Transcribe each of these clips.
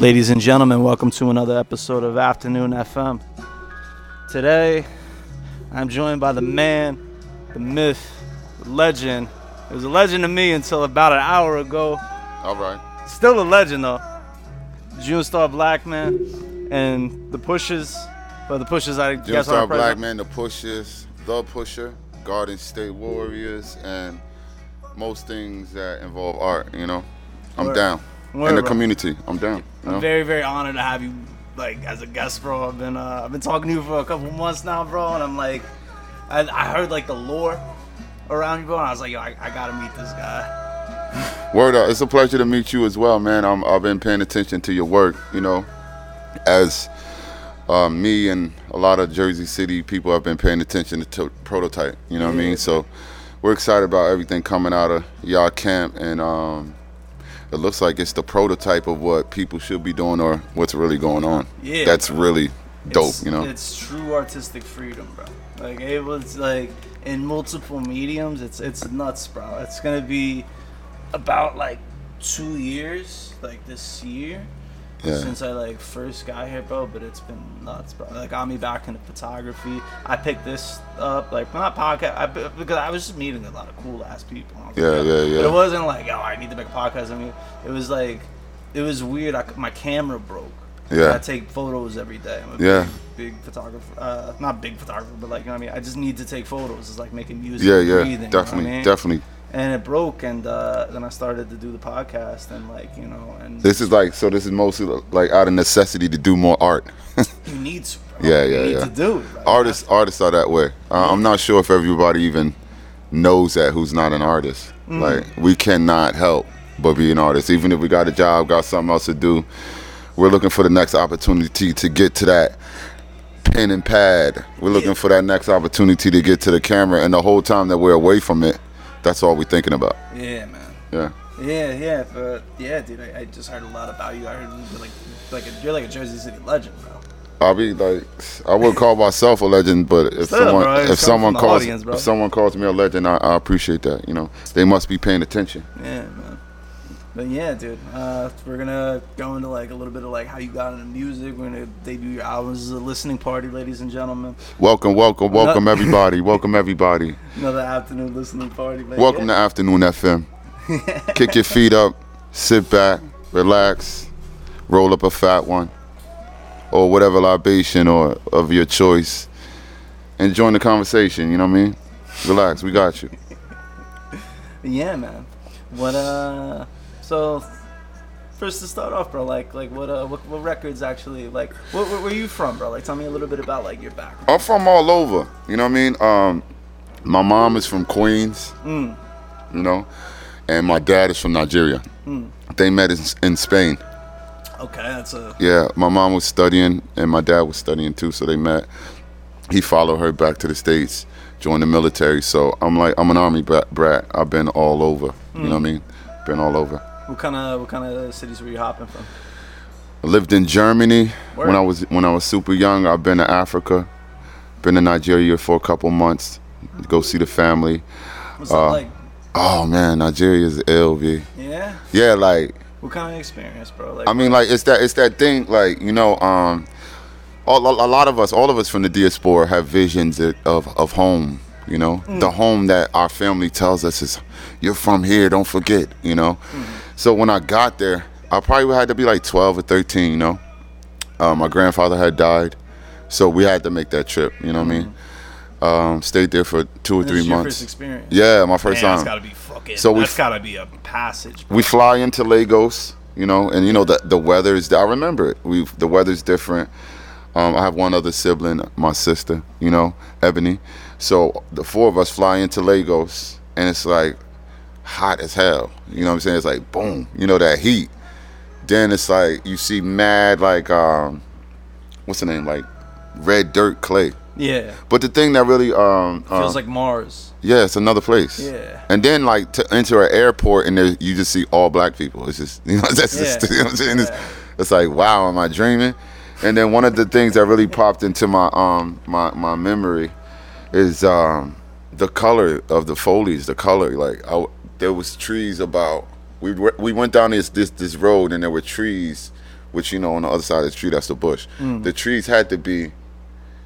Ladies and gentlemen, welcome to another episode of Afternoon FM. Today, I'm joined by the man, the myth, the legend. It was a legend to me until about an hour ago. All right. Still a legend though. Junestar Blackman and the Pushas. But the Pushas, I Jim guess, Star Blackman, the Pushas, the Pusher, Garden State Warriors, and most things that involve art. You know, I'm Word. down. Word, In the bro. community, I'm down. I'm very, very honored to have you, like, as a guest, bro. I've been, uh, I've been talking to you for a couple months now, bro, and I'm like, I, I heard like the lore around you, bro, and I was like, yo, I, I gotta meet this guy. Word up. It's a pleasure to meet you as well, man. I'm, I've been paying attention to your work, you know, as uh, me and a lot of Jersey City people have been paying attention to, to Prototype, you know what I mean? So we're excited about everything coming out of y'all camp, and um, it looks like it's the prototype of what people should be doing or what's really going on. Yeah, That's bro. really dope, It's- you know? It's true artistic freedom, bro. Like it was like in multiple mediums. It's it's nuts, bro. It's gonna be about like two years, like this year. Yeah. Since I like first got here, bro, but it's been nuts, bro. Like got me back into photography. I picked this up, like not podcast, I, because I was just meeting a lot of cool ass people. Yeah, like, yeah, yeah. But it wasn't like, oh, I need to make a podcast. I mean, it was like, it was weird. I, my camera broke. Yeah. I take photos every day. I'm a Yeah. big, big photographer. Uh, not big photographer, but like, you know what I mean? I just need to take photos. It's like making music. Yeah, yeah, breathing, you know I definitely, mean? definitely. And it broke, and uh, then I started to do the podcast, and like, you know, and This is like, so this is mostly like out of necessity to do more art. you need to. Bro. Yeah, You yeah, need yeah. to do it. Right? artists artists are that way. Uh, I'm not sure if everybody even knows that who's not an artist. Mm. Like we cannot help but be an artist. Even if we got a job, got something else to do, we're looking for the next opportunity to get to that pen and pad. We're looking Yeah. for that next opportunity to get to the camera. And the whole time that we're away from it, that's all we're thinking about. Yeah, man. Yeah. Yeah, yeah, but yeah, dude, I, I just heard a lot about you. I heard you're like, like a, you're like a Jersey City legend, bro. I'll be like, I would call myself a legend, but if Still, someone bro, if someone calls audience, if someone calls me a legend, I, I appreciate that. You know, they must be paying attention. Yeah, man. But yeah, dude, uh, we're gonna go into like a little bit of like how you got into music. We're gonna debut your albums as a listening party, ladies and gentlemen. Welcome, welcome, welcome everybody. welcome everybody. Another afternoon listening party. Welcome yeah. to Afternoon FM. Kick your feet up, sit back, relax, roll up a fat one, or whatever libation or of your choice, and join the conversation. You know what I mean? Relax, we got you. Yeah, man. What uh? So first to start off, bro, like like what uh what, what records actually like what, where, where you from, bro? Like tell me a little bit about like your background. I'm from all over. You know what I mean? Um, my mom is from Queens. Mm. You know, and my dad is from Nigeria. They met in, in Spain. Okay, that's a Yeah, my mom was studying and my dad was studying too, so they met. He followed her back to the states, joined the military. So I'm like, I'm an army brat. brat. I've been all over. You know what I mean? Been all over. What kind of what kind of cities were you hopping from? I lived in Germany Word. when I was when I was super young. I've been to Africa, been to Nigeria for a couple months, to go see the family. What's that Uh, like? Oh man, Nigeria is ill, V. Yeah. Yeah, like What kind of experience, bro? Like I mean, like it's that it's that thing, like you know, um, all, a lot of us, all of us from the diaspora have visions of of home. You know, the home that our family tells us is, you're from here. Don't forget. You know, so when I got there, I probably had to be like 12 or 13. You know, uh, my grandfather had died, so we had to make that trip. You know what I mean? Um, stayed there for two or three months. first experience. Yeah, my first Man, time. That's gotta be fucking. So we that's f- gotta be a passage. we fly into Lagos, you know, and you know the the weather is. I remember it. We the weather's different. Um, I have one other sibling, my sister, you know, Ebony. So the four of us fly into Lagos, and it's like hot as hell. You know what I'm saying? It's like boom, you know that heat. Then it's like you see mad like um, what's the name like red dirt clay. Yeah, But the thing that really um, feels um, like Mars. yeah, it's another place. Yeah. And then like to enter an airport and there you just see all black people. It's just you know that's just Yeah. you know what I'm saying. It's, it's like wow, am I dreaming? And then one of the things that really popped into my um my my memory is um the color of the foliage, the color. Like I, there was trees about we we went down this this this road and there were trees, which you know on the other side of the street that's the bush. Mm. The trees had to be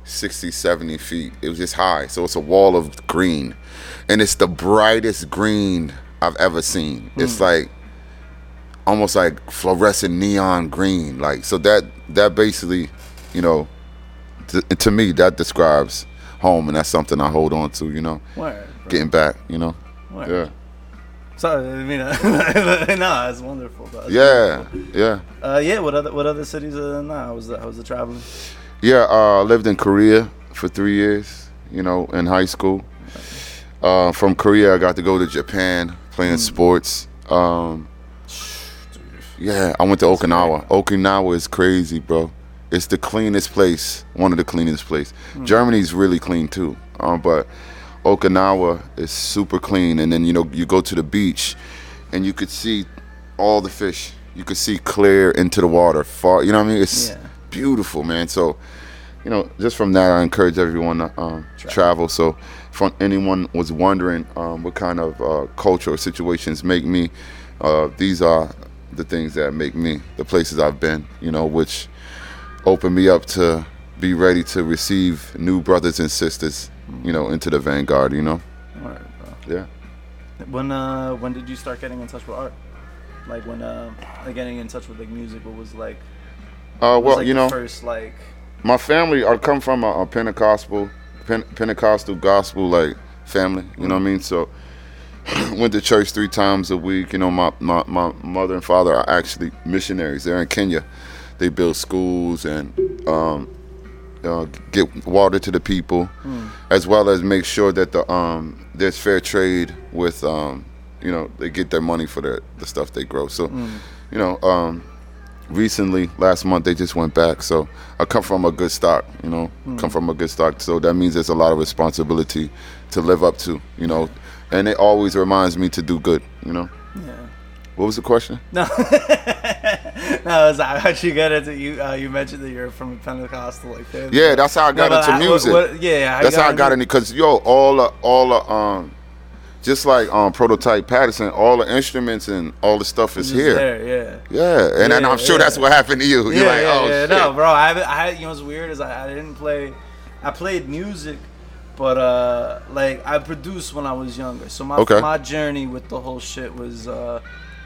60, 70 feet. It was just high, so it's a wall of green, and it's the brightest green I've ever seen. Mm. It's like almost like fluorescent neon green. Like so that that basically, you know, to, to me that describes home, and that's something I hold on to. You know, Word, getting back. You know, Word. yeah, So I mean, no, it's wonderful. It's yeah, wonderful. yeah, Uh, yeah. What other what other cities than that? How was the how was the traveling? yeah. Uh, lived in Korea for three years. You know, in high school. Uh, from Korea, I got to go to Japan playing sports. Um, yeah, I went to Okinawa. Okinawa is crazy, bro. It's the cleanest place, one of the cleanest place. Germany's really clean too, um, but Okinawa is super clean. And then you know you go to the beach, and you could see all the fish. You could see clear into the water, far. You know what I mean? It's Yeah. beautiful, man. So, you know, just from that, I encourage everyone to um, travel. So, if anyone was wondering um, what kind of uh, culture or situations make me, uh, these are the things that make me the places I've been. You know, which open me up to be ready to receive new brothers and sisters. You know, into the vanguard. You know, Word, bro. yeah. When uh when did you start getting in touch with art? Like when uh like getting in touch with like music. What was like? Uh, what was, well, like, you know, first like my family I come from a, a Pentecostal Pen, Pentecostal gospel like family, you know what I mean? So went to church three times a week. You know, my, my, my mother and father are actually missionaries. They're in Kenya. They build schools and um, uh, get water to the people, as well as make sure that the um, there's fair trade with um, you know they get their money for the the stuff they grow. So, you know, um, recently last month they just went back. So i come from a good stock you know come from a good stock. So that means there's a lot of responsibility to live up to you know and it always reminds me to do good you know. Yeah. what was the question? No, no, I actually get into you. Uh, you mentioned that you're from Pentecostal like family. yeah that's how i got No, into I- music what- yeah, that's how i got into because yo all the all the um just like um prototype paterson all the instruments and all the stuff is here There, yeah. yeah and, and i'm sure yeah. that's what happened to you you're yeah, like yeah, oh yeah. shit. No, bro. I, I had, you know what's weird is I, I didn't play. I played music, but uh, like I produced when I was younger. So my Okay. my journey with the whole shit was uh,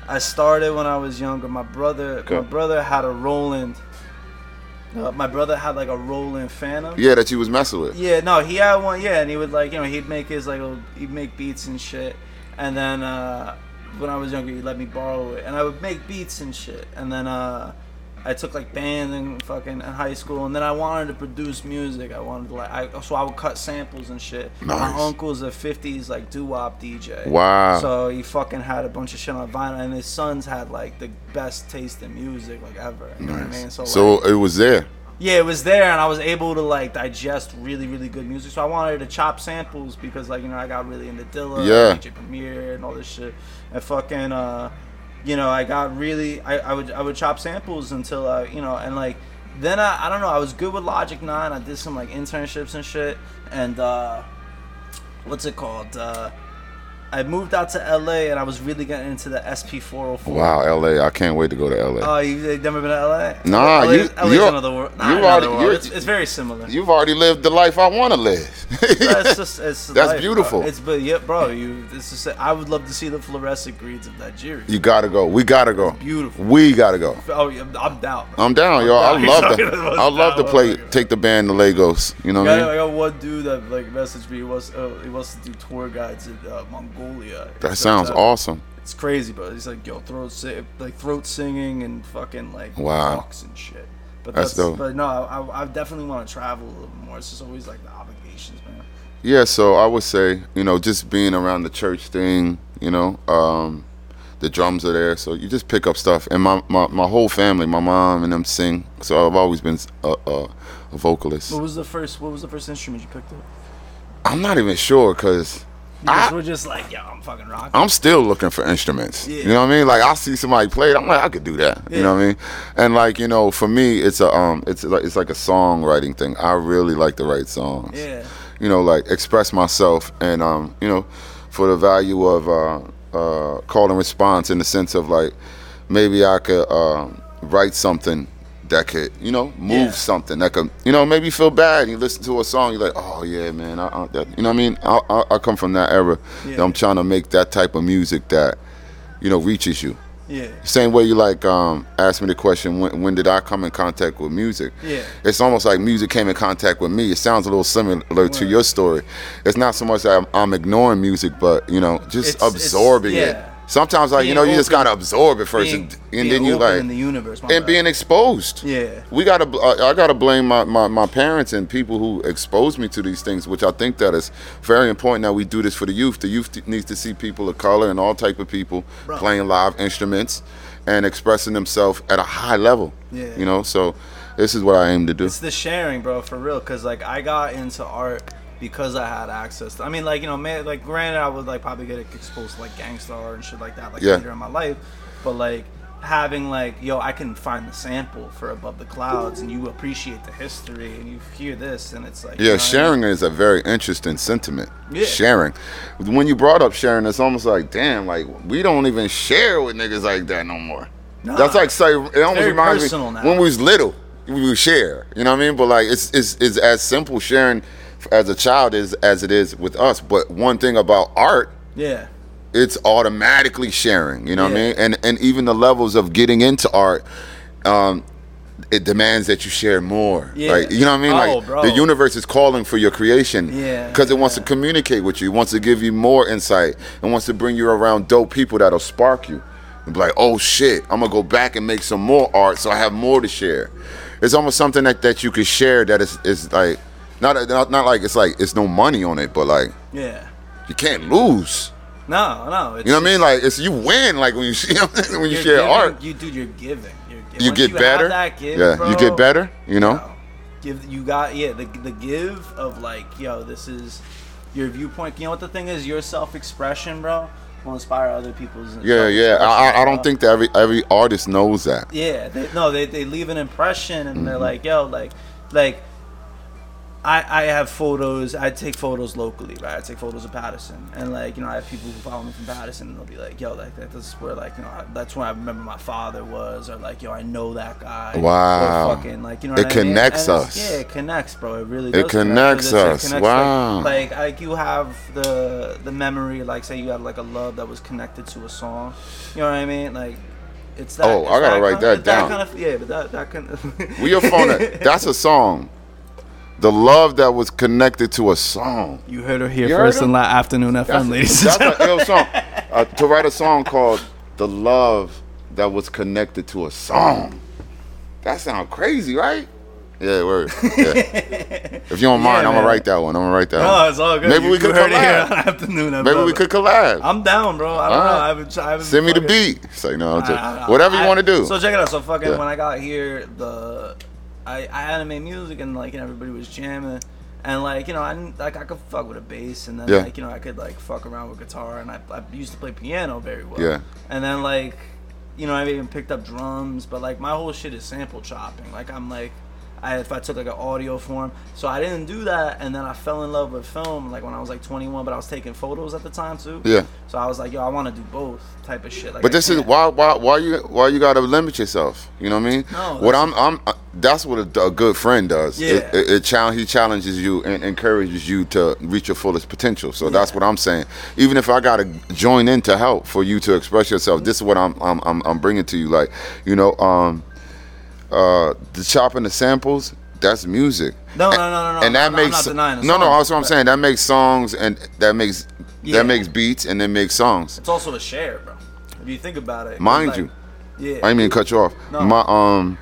I started when I was younger. My brother, Okay. my brother had a Roland. Uh, my brother had like a Roland Phantom. yeah that you was messing with Yeah, no, he had one. Yeah, and he would like, you know, he'd make his like, little- he'd make beats and shit. And then uh, when I was younger, he let me borrow it, and I would make beats and shit. And then uh, I took like band and fucking in high school, and then I wanted to produce music. I wanted to like, I, so I would cut samples and shit. Nice. My uncle's a '50s like doo wop DJ. Wow. So he fucking had a bunch of shit on vinyl, and his sons had like the best taste in music like ever. You know what I mean? So, so like, it was there yeah, it was there, and I was able to like digest really, really good music. So I wanted to chop samples because, like, you know, I got really into Dilla, Yeah. DJ Premier, and all this shit. And fucking, uh, you know, I got really, I, I would, I would chop samples until, uh, you know, and like, then I, I don't know, I was good with Logic Nine. I did some like internships and shit, and uh, what's it called? Uh, I moved out to LA, and I was really getting into the SP 404. wow la i can't wait to go to la Oh, you have never been to LA? Nah, LA, you- LA's you're- another world. Not you another already, world. It's, it's very similar. You've already lived the life I want to live. It's just, it's That's life, beautiful. Bro. It's but yeah, bro. You, it's just, I would love to see the fluorescent greens of Nigeria. you gotta go. We gotta go. beautiful. We gotta go. Oh, yeah, I'm down. Bro. I'm down, y'all. I love to. I love to play. Take the band to Lagos. You know what I mean? I got one dude that like messaged me. He wants uh, he wants to do tour guides in uh, Mongolia. That sounds uh, awesome. It's crazy, bro. He's like, yo, throat si- like throat singing and fucking like Wow. walks and shit. But That's that's, dope. But no, I, I definitely want to travel a little more. It's just always like the obligations, man. Yeah. So I would say, you know, just being around the church thing. You know, um, the drums are there, so you just pick up stuff. And my, my, my whole family, my mom and them sing. So I've always been a, a, a vocalist. What was the first? What was the first instrument you picked up? I'm not even sure because Because I- we're just like, yo, I'm fucking rocking. I'm still looking for instruments. Yeah. You know what I mean? Like I see somebody play it, I'm like, I could do that. You know what I mean? And like you know, for me, it's a um, it's like it's like a songwriting thing. I really like to write songs. Yeah. You know, like express myself, and um, you know, for the value of uh, uh, call and response in the sense of like maybe I could um, write something that could, you know, move Yeah. something that could, you know, maybe feel bad. You listen to a song, you're like, oh yeah, man, I, I, that, you know what I mean? I, I, I come from that era. that Yeah. I'm trying to make that type of music that, you know, reaches you. Yeah. Same way you like um, asked me the question, when, when did I come in contact with music? Yeah. It's almost like music came in contact with me. It sounds a little similar to your story. It's not so much that I'm, I'm ignoring music, but you know, just It's- it's- absorbing it. Sometimes, like you Being know, you just gotta absorb it first, Being, and, and being then you like in the universe. and bad. being exposed. Yeah. we gotta. I I gotta blame my, my, my parents and people who exposed me to these things, which I think that is very important. That we do this for the youth. The youth needs to see people of color and all type of people Bro. playing live instruments and expressing themselves at a high level. Yeah. You know, so this is what I aim to do. It's the sharing, bro, for real. Cause like I got into art because I had access. To, I mean, like you know, man, like granted, I would like probably get exposed to like gangster and shit like that, like Yeah. later in my life. But like having like, yo, I can find the sample for Above the Clouds, and you appreciate the history, and you hear this, and it's like, you Yeah, know what I mean? sharing is a very interesting sentiment. Yeah. Sharing. When you brought up sharing, it's almost like, damn, like we don't even share with niggas like that no more. Nah. That's like say it almost reminds me now. when we was little, we would share. You know what I mean? But like it's it's it's as simple sharing as a child is as it is with us. But one thing about art, Yeah. it's automatically sharing. You know what I mean? And and even the levels of getting into art, um, it demands that you share more. Yeah. Like you know what I mean? Oh, like bro. the universe is calling for your creation. Yeah, Because it wants to communicate with you. It wants to give you more insight. It wants to bring you around dope people that'll spark you. And be like, oh shit, I'm gonna go back and make some more art so I have more to share. It's almost something that, that you could share that is, is like not, not not like it's like it's no money on it, but like Yeah. you can't lose. No, no. It's You know what I mean? Like it's you win. Like when you see when you share giving- art, You dude, you're giving. You're giving. you get have better. that give, yeah, you get better. You know. give you got yeah the the give of like yo this is your viewpoint. You know what the thing is? Your self expression, bro, will inspire other people's. Yeah, yeah. I, I, I don't think that every every artist knows that. Yeah, they, no, they, they leave an impression and Mm-hmm. they're like, yo, like, like, I I have photos. I take photos locally, right? I take photos of Paterson, and like, you know, I have people who follow me from Paterson, and they'll be like, yo, like, that, this where like, you know, I, that's where I remember my father was, or like, yo, I know that guy. Wow. Or fucking like, you know, It what I mean? connects us. Yeah, it connects, bro. It really. It connects connect. us. like- Wow. Like, like you have the the memory, like say you had like a love that was connected to a song. You know what I mean? Like. It's that, Oh, it's I gotta write kind of, that down. kind of, yeah, but that that kind of. We your phone. That's a song. The love that was connected to a song. You heard her here You first her? and la- afternoon FM, That's, ladies. that's an ill song. Uh, to write a song called "The Love That Was Connected to a Song." That sounds crazy, right? Yeah, word. Yeah. If you don't mind, I'm gonna write that one. I'm gonna write that No, one. it's all good. Maybe You- we could heard it here collab. on afternoon FM. Maybe we could collab. I'm down, bro. I don't know. Alright. I haven't. I haven't Send me the beat. Say no, I'm just- I- I- whatever you want to do. So check it out. So fucking Yeah. when I got here, the I I had to make music and like and everybody was jamming. And like you know, I didn't like I could fuck with a bass, and then Yeah. like you know I could like fuck around with guitar, and I, I used to play piano very well. Yeah. And then like, you know, I've even picked up drums, but like my whole shit is sample chopping. Like I'm like, I if I took like an audio form, so I didn't do that, and then I fell in love with film like when I was like 21, but I was taking photos at the time too. Yeah. So I was like, yo, I want to do both type of shit. Like, But this is why why why you why you gotta limit yourself. You know what I mean? No, What I'm I'm uh, that's what a, a good friend does. Yeah. It, it, it challenge he challenges you and encourages you to reach your fullest potential. So that's what I'm saying. Even if I gotta join in to help for you to express yourself, this is what I'm I'm I'm, I'm bringing to you. Like you know um uh the chopping the samples. That's music. No, And- no, no, no, no. And that I'm makes not no, no. That's what I'm saying. That makes songs and that makes Yeah. that makes beats and then makes songs. It's also a share, bro. If you think about it. Mind like, you. Yeah. I didn't mean to cut you off. No. My um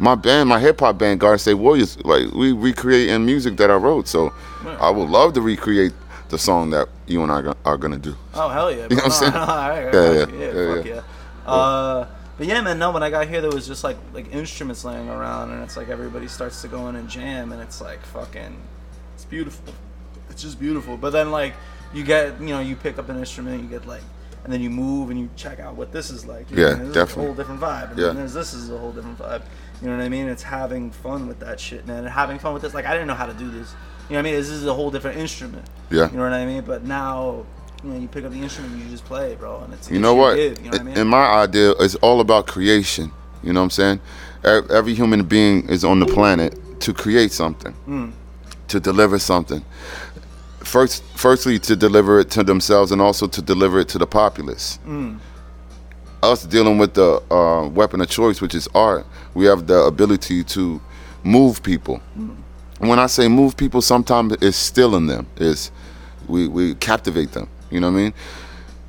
my band, my hip hop band, Garden State Warriors, like we recreating music that I wrote. So Yeah. I would love to recreate the song that you and I are gonna do. Oh hell yeah! You know what I'm saying? No, no, I- I Yeah, yeah, yeah, yeah, fuck yeah. yeah. Uh, but yeah, man. No, when I got here, there was just like like instruments laying around, and it's like everybody starts to go in and jam, and it's like fucking, it's beautiful. It's just beautiful. But then like you get you know you pick up an instrument, you get like, and then you move and you check out what this is like. You Yeah, know, definitely. a whole different vibe. And Yeah. then there's this is a whole different vibe. You know what I mean? It's having fun with that shit, man. And having fun with this. Like I didn't know how to do this. You know what I mean? This is a whole different instrument. Yeah. You know what I mean? But now. You know, you pick up the instrument, you just play, bro, and it's You know what? gig, you know what I mean? In my idea, it's all about creation. You know what I'm saying? Every human being is on the planet to create something, Hmm. to deliver something. First, firstly, to deliver it to themselves, and also to deliver it to the populace. Hmm. Us dealing with the uh, weapon of choice, which is art, we have the ability to move people. When I say move people, sometimes it's still in them. Is we we captivate them. You know what I mean?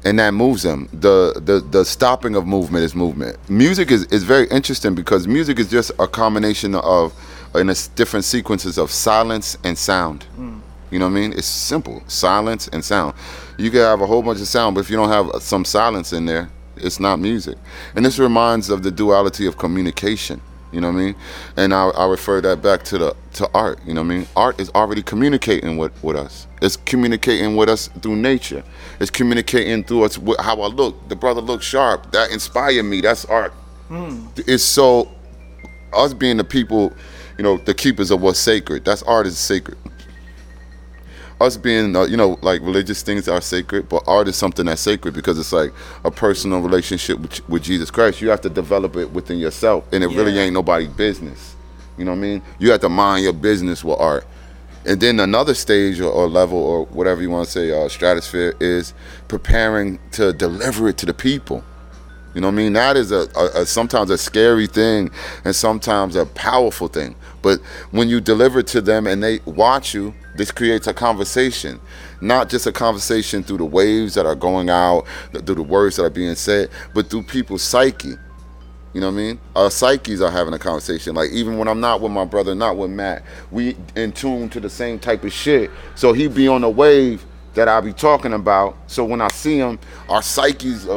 and that moves them. The the the stopping of movement is movement. Music is, is very interesting because music is just a combination of in a different sequences of silence and sound. Hmm. You know what I mean? It's simple, silence and sound. You can have a whole bunch of sound, but if you don't have some silence in there, it's not music. And this reminds of the duality of communication. You know what I mean? And I, I refer that back to the to art. You know what I mean? Art is already communicating with, with us. It's communicating with us through nature. It's communicating through us with how I look. The brother looks sharp. That inspired me. That's art. Hmm. It's so us being the people, you know, the keepers of what's sacred. That's art is sacred. Us being, uh, you know, like religious things are sacred, but art is something that's sacred because it's like a personal relationship with, with Jesus Christ. You have to develop it within yourself, and it really ain't nobody's business. You know what I mean? You have to mind your business with art. And then another stage or, or level or whatever you want to say, uh, stratosphere is preparing to deliver it to the people. You know what I mean? That is a, a, a sometimes a scary thing and sometimes a powerful thing. But when you deliver it to them and they watch you, this creates a conversation. Not just a conversation through the waves that are going out, through the words that are being said, but through people's psyche. You know what I mean? Our psyches are having a conversation. Like even when I'm not with my brother, not with Matt, we in tune to the same type of shit. So he be on the wave that I be talking about. So when I see him, our psyches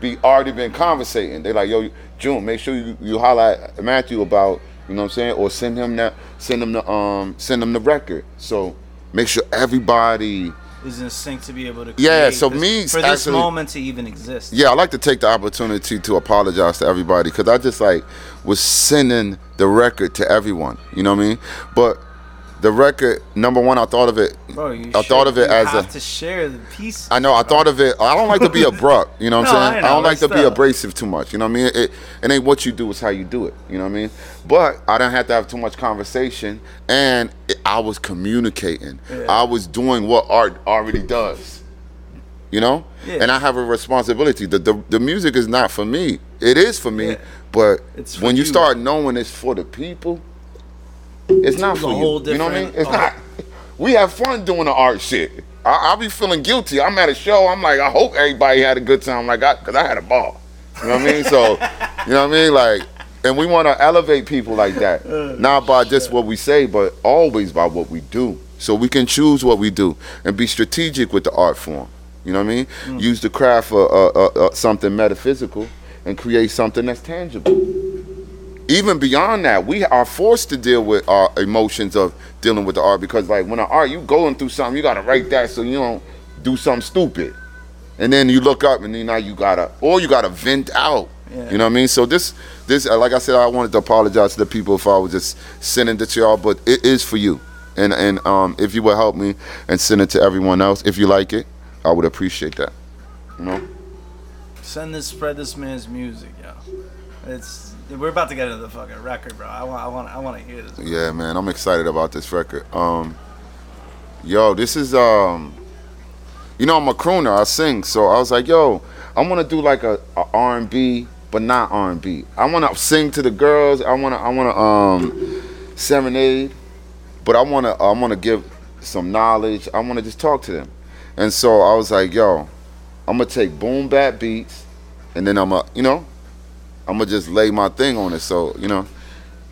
be already been conversating. They like, yo, June, make sure you, you holler at Matthew about, you know what I'm saying, or send him that, send him the um, send him the record. So make sure everybody. is in sync to be able to. Yeah, so this- me for this actually- moment to even exist. Yeah, I like to take the opportunity to apologize to everybody because I just like was sending the record to everyone. You know what I mean? But the record, number one, I thought of it. Bro, I thought of it as have a. to share the piece. I know. I thought of it. I don't like to be abrupt. You know what No, I'm I saying? know, I don't like to be abrasive too much. You know what I mean? It, it ain't what you do; it's how you do it. You know what I mean? But I didn't have to have too much conversation, and it, I was communicating. Yeah. I was doing what art already does. You know? Yeah. And I have a responsibility. The, the the music is not for me. It is for me, Yeah. but when you, you. start knowing it's for the people, it's not for whole you. You know what I mean? It's not. We have fun doing the art shit. I, I be feeling guilty. I'm at a show. I'm like, I hope everybody had a good time. Like, I, cause I had a ball. You know what I mean? So, you know what I mean? Like, and we want to elevate people like that, not by just what we say, but always by what we do. So we can choose what we do and be strategic with the art form. You know what I mean? Use the craft for uh, uh, uh, something metaphysical and create something that's tangible even beyond that, we are forced to deal with our emotions of dealing with the art because, like, when the art, you going through something, you gotta write that so you don't do something stupid, and then you look up and then now you gotta, or you gotta vent out. Yeah. You know what I mean? So this, this, uh, like I said, I wanted to apologize to the people if I was just sending it to y'all, but it is for you, and and um, if you would help me and send it to everyone else, if you like it, I would appreciate that. You know? Send this, spread this man's music, yo. It's we're about to get into the fucking record, bro. I want, I want, I want to hear this. Yeah, man, I'm excited about this record. Um, yo, this is um, you know, I'm a crooner. I sing, so I was like, yo, I want to do like a, a R&B, but not R&B. I want to sing to the girls. I want to, I want to um, serenade, but I want to, I want to give some knowledge. I want to just talk to them, and so I was like, yo, I'm gonna take boom bap beats, and then I'm gonna, you know, I'm gonna just lay my thing on it. So you know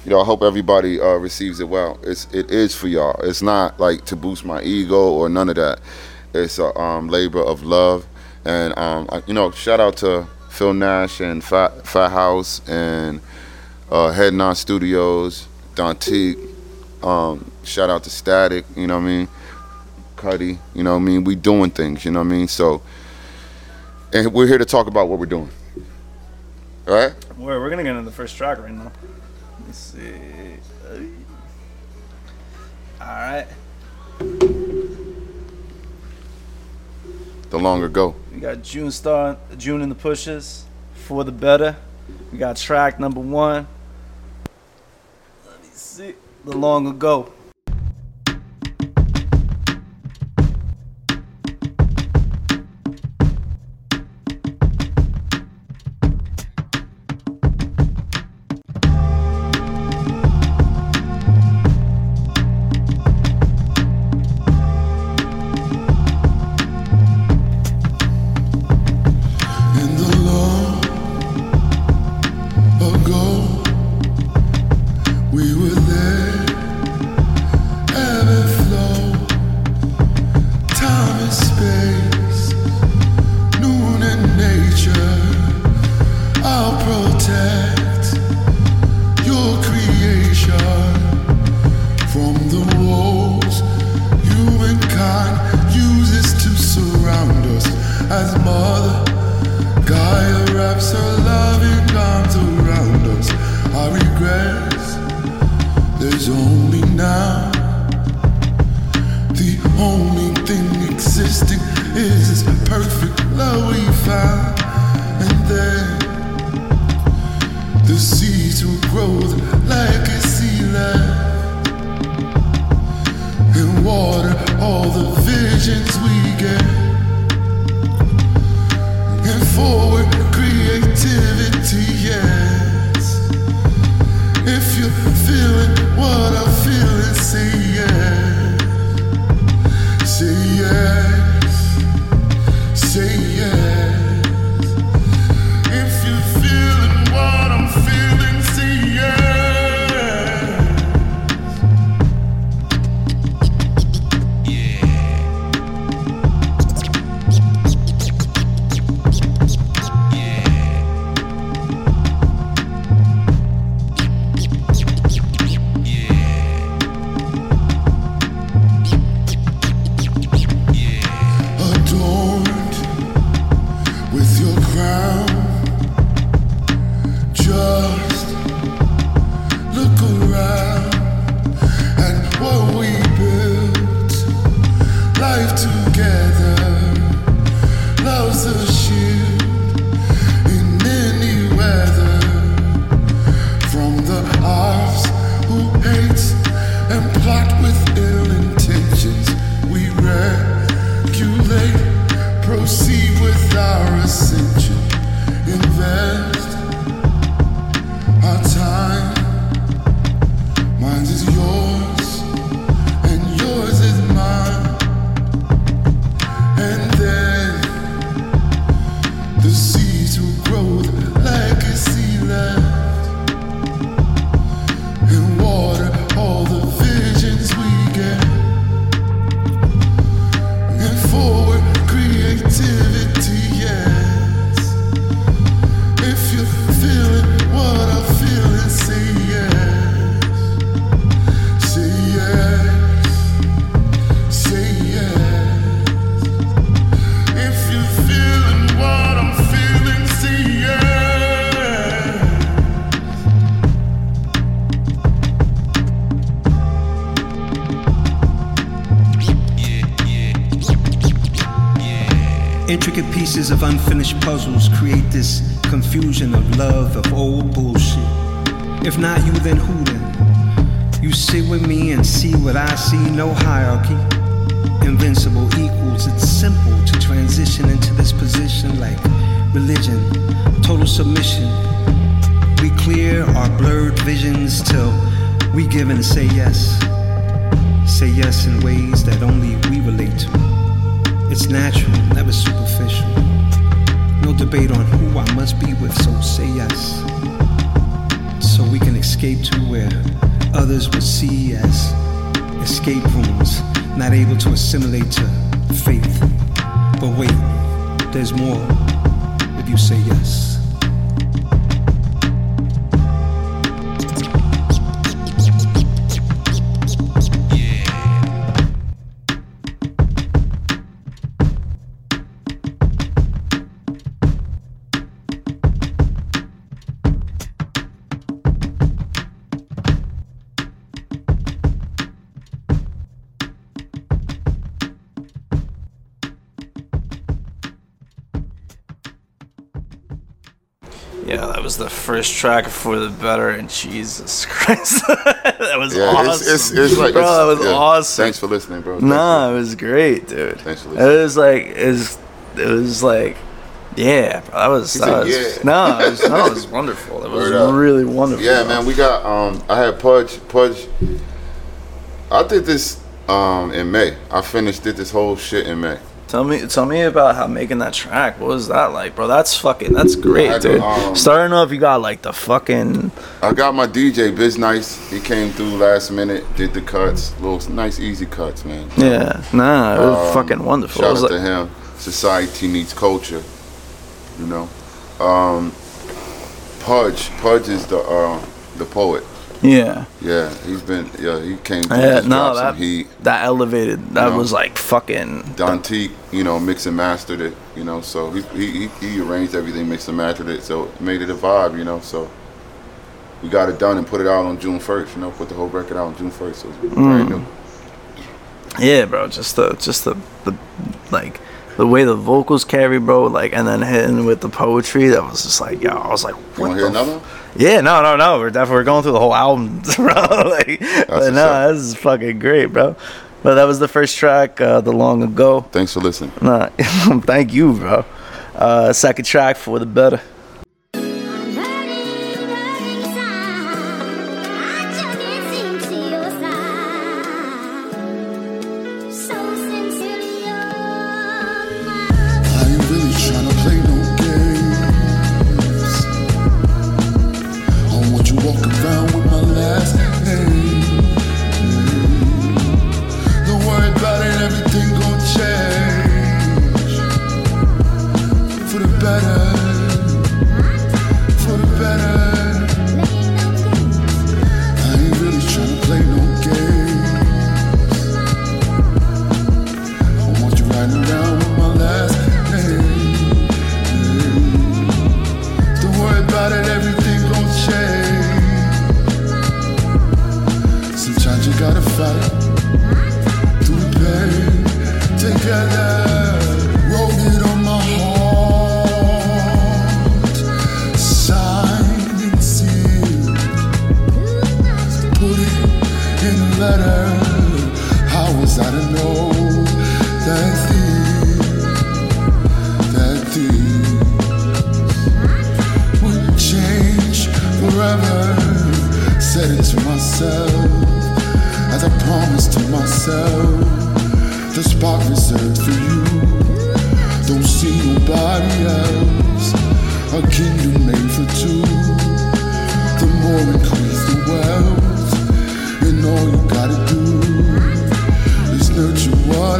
you know, I hope everybody uh, receives it well. It's it is for y'all. It's not like to boost my ego or none of that. It's a um, labor of love, and um, I- you know, shout out to Phil Nash and Fat, Fat House and uh, Head Non Studios, Dontique. Um, shout out to Static. You know what I mean? Cudi. You know what I mean? We doing things. You know what I mean? So, and we're here to talk about what we're doing. All right? We're, we're gonna get into the first track right now. Let's see. All right. The longer go. We got Junestar, June in the Pushas for the better. We got track number one. Let me see. The long ago. Intricate pieces of unfinished puzzles create this confusion of love of old bullshit. If not you, then who then? You sit with me and see what I see, no hierarchy. Invincible equals, it's simple to transition into this position like religion, total submission. We clear our blurred visions till we give and say yes. Say yes in ways that only we relate to. It's natural, never superficial. No debate on who I must be with, so say yes. So we can escape to where others would see as escape rooms, not able to assimilate to faith. But wait, there's more if you say yes. First track for the better, and Jesus Christ, that was Yeah, awesome. it's, it's, it's like bro, that was yeah. awesome. Thanks for listening, bro. Thank Nah, you. it was great, dude. Thanks for listening. It was like it was, it was like, yeah, bro, that was, that was yeah. no, it was, no, it was wonderful. It was Word up. really wonderful. Yeah, man, we got um I had Pudge Pudge I did this um in May. I finished did this whole shit in May. Tell me, tell me about how making that track. What was that like, bro? That's fucking, that's great, dude. um, Starting off, you got like the fucking, I got my DJ Biz Nice. He came through last minute, did the cuts, little nice easy cuts, man. yeah, nah, it was Um, fucking wonderful. Shout out like, to him. Society needs culture. You know, um, Pudge. Pudge is the uh, the poet. Yeah, Yeah, he's been. Yeah, he came. Through, yeah, no, that some heat. that elevated. That know? was like fucking. Dantique, you know, mixed and mastered it. You know, so he he, he, arranged everything, mixed and mastered it, so it made it a vibe. You know, so we got it done and put it out on June first. You know, put the whole record out on June first. So it's brand mm. new. Yeah, bro. Just the, just the, the, like, the way the vocals carry, bro. Like, and then hitting with the poetry. That was just like, yo. I was like, You what want to hear another? Yeah, no, no, no. We're definitely we're going through the whole album, bro. like, but no, this is fucking great, bro. But that was the first track, uh, the long ago. Thanks for listening. Nah, thank you, bro. Uh, second track for the better.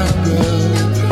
Nurture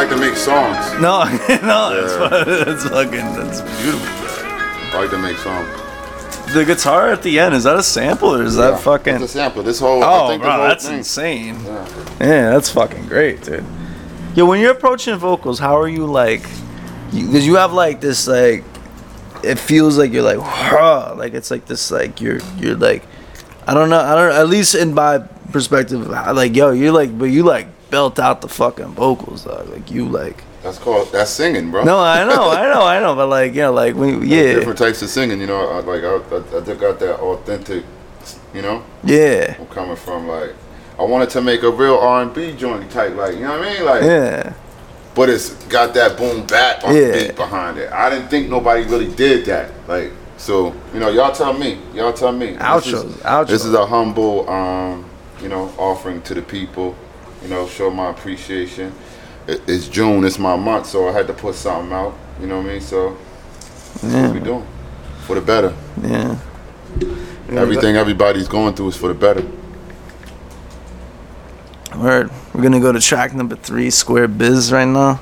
like to make songs. No, no, Yeah. fu- it's fucking, that's beautiful. I like to make songs. The guitar at the end is that a sample or is that fucking? It's a sample. This whole. I Oh, think bro, whole that's thing. insane. Yeah. Yeah, that's fucking great, dude. Yo, when you're approaching vocals, how are you like? Because you, have like this like, it feels like you're like, huh, like it's like this like you're you're like, I don't know, I don't. At least in my perspective, like yo, you're like, but you like belt out the fucking vocals, dog. Like you like. That's called that's singing, bro. No, I know, I know, I know, but like yeah, like when There's yeah, different types of singing. You know, I, like I, I, I just got that authentic. You know, yeah, I'm coming from like. I wanted to make a real R&B joint type, like you know what I mean, like. yeah, But it's got that boom bap on Yeah. beat behind it. I didn't think nobody really did that. Like, so you know, y'all tell me. Y'all tell me. This Outros, is- outros. This is a humble, um, you know, offering to the people. You know, show my appreciation. It, it's June. It's my month, so I had to put something out. You know what I mean? So yeah, we doing for the better. yeah. Everything everybody's going through is for the better. Word. We're gonna go to track number three, Square Biz, right now.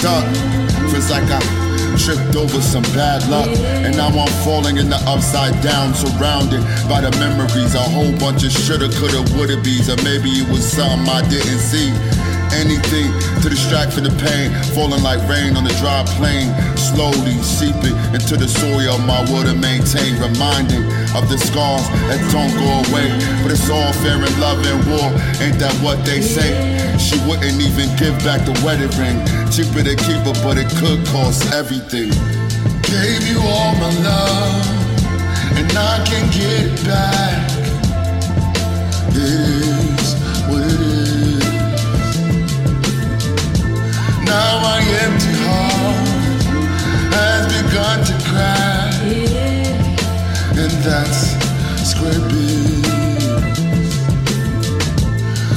Stuck. Feels like I tripped over some bad luck, and now I'm falling in the upside down, surrounded by the memories. A whole bunch of shoulda, coulda, woulda be's, or maybe it was something I didn't see. Anything to distract from the pain, falling like rain on a dry plain, slowly seeping into the soil of my will to maintain, reminding of the scars that don't go away. But it's all fair in love and war, ain't that what they say? She wouldn't even give back the wedding ring, cheaper to keep her, but it could cost everything. Gave you all my love, and I can't get back. It Now my empty heart has begun to cry, and that's biz.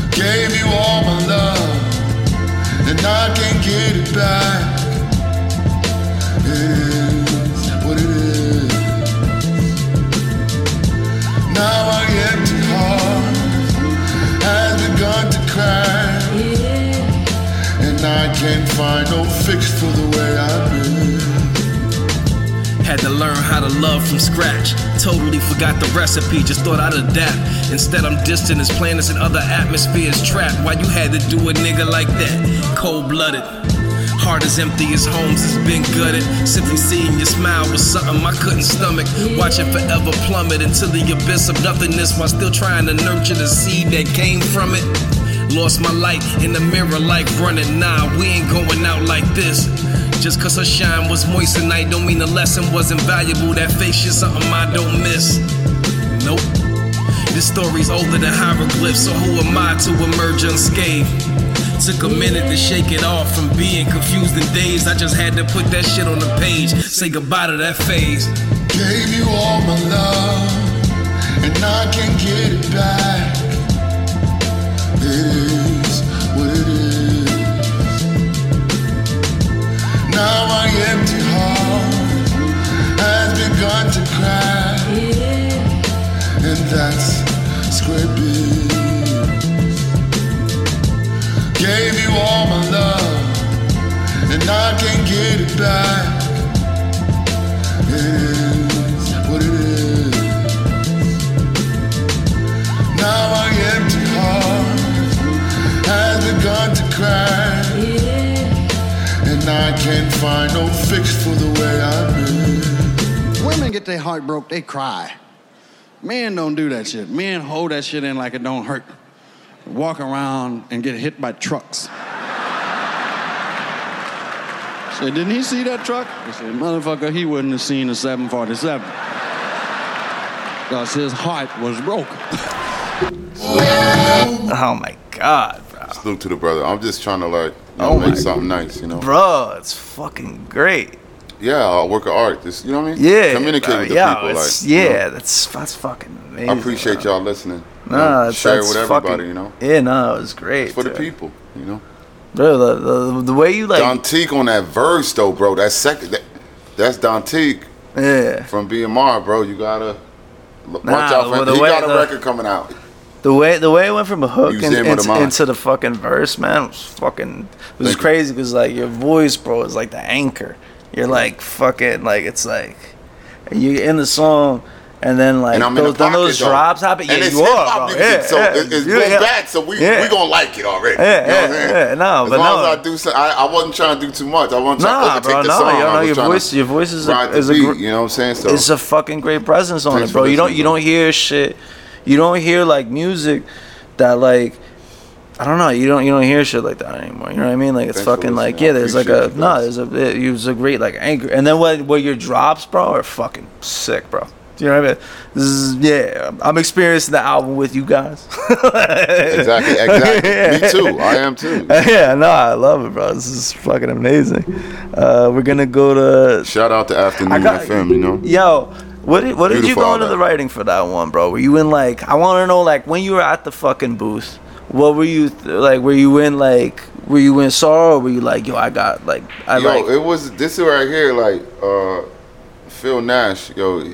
Gave you all my love, and I can't get it back. It is what it is. Now my empty heart has begun to cry. And I can't find no fix for the way I've been. Had to learn how to love from scratch. Totally forgot the recipe, just thought I'd adapt. Instead, I'm distant as planets and other atmospheres trapped. Why you had to do a nigga like that? Cold blooded. Heart as empty as homes has been gutted. Simply seeing your smile was something I couldn't stomach. Watching forever plummet into the abyss of nothingness while still trying to nurture the seed that came from it. Lost my light in the mirror like running. Nah, we ain't going out like this. Just cause her shine was moist tonight don't mean the lesson wasn't valuable. That face shit something I don't miss. Nope. This story's older than hieroglyphs, so who am I to emerge unscathed? Took a minute to shake it off from being confused and dazed. I just had to put that shit on the page. Say goodbye to that phase. Gave you all my love, and I can't get it back. Now I am tired I've begun to cry And this screw up Gave you all my love, and I can't get it back. Is what it is. Now my empty heart begun to cry, and that's square biz. Gave you all my love, and I can't get it back. It is what it is. Now my empty heart has begun to cry, and find no fix for the way I've been. Women get their heart broke, they cry. Men don't do that shit. Men hold that shit in like it don't hurt. Walk around and get hit by trucks. Say, didn't he see that truck? I said, motherfucker, he wouldn't have seen a 747. Because his heart was broken. Oh my god, bro. Salute to the brother. I'm just trying to like you know, Oh make something nice, you know. Bro, it's fucking great. Yeah, a work of art. You know what I mean? Yeah. Communicate with the yeah, people. it's- Like you know. yeah, that's that's fucking amazing. I appreciate bro. y'all listening. You Nah, know, it's, share it with everybody, fucking, you know. Yeah, no, it was great. For the people, you know. Bro, the, the, the way you like, Dontique on that verse though, bro. That second, that, that's Dontique yeah, from BMR, bro. You gotta watch Nah, out for him. He way got a the- record coming out. The way the way it went from a hook of the into, the fucking verse, man, was fucking. It was Thank crazy because like your voice, bro, is like the anchor. You're like fucking like it's like you in the song. And then like And I'm those, the then those though. drops happen. Yeah, and it's you are, bro. music, Yeah, so yeah. it- it's Yeah, boom yeah. back. So we Yeah. we gonna like it already. Yeah, you know what I'm yeah, saying? yeah. No, as but long no. as I do, some, I, I wasn't trying to do too much. I wasn't trying Nah, to overtake bro, the no, song. you I know your voice. Your voice is a, is a beat, you know what I'm saying? So it's a fucking great presence on it, bro. You don't you don't hear shit. You don't hear like music that like I don't know. You don't you don't hear shit like that anymore. You know what I mean? Like it's Thanks fucking like yeah. There's like a no. There's a it, it was a great like anchor. And then what what your drops, bro, are fucking sick, bro. Do you know what I mean? This is yeah. I'm experiencing the album with you guys. exactly, exactly. Yeah. Me too. I am too. yeah, no, I love it, bro. This is fucking amazing. Uh, we're gonna go to Shout out to Afternoon got- FM. You know. Yo, what did what did you go into the writing for that one, bro? Were you in like I want to know like when you were at the fucking booth, what were you th- like? Were you in like were you in sorrow? Or were you like yo, I got like I yo, like it was this right here, like uh, Phil Nash. Yo,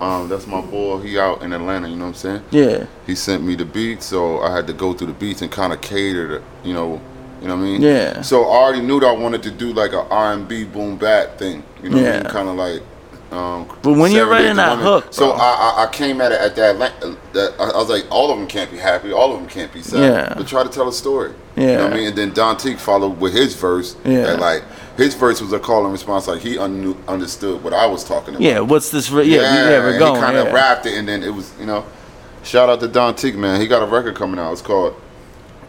um, that's my boy. He out in Atlanta. You know what I'm saying? yeah He sent me the beat so I had to go through the beats and kind of cater to, you know, you know what I mean? Yeah. So I already knew that I wanted to do like a R&B boom bap thing. You know what I Yeah. mean? Kind of like. Um, But when you're writing that women. hook, so. I, I I came at it at that, la- that I I was like, all of them can't be happy, all of them can't be sad. Yeah. But try to tell a story. You know Yeah. what I mean? And then Don Teague followed with his verse. Yeah. And like his verse was a call and response, like he un- understood what I was talking about. yeah. What's this? Re- yeah, yeah, yeah, we're going. He kind of yeah. rapped it, and then it was, you know, shout out to Don Teague, man. He got a record coming out. It's called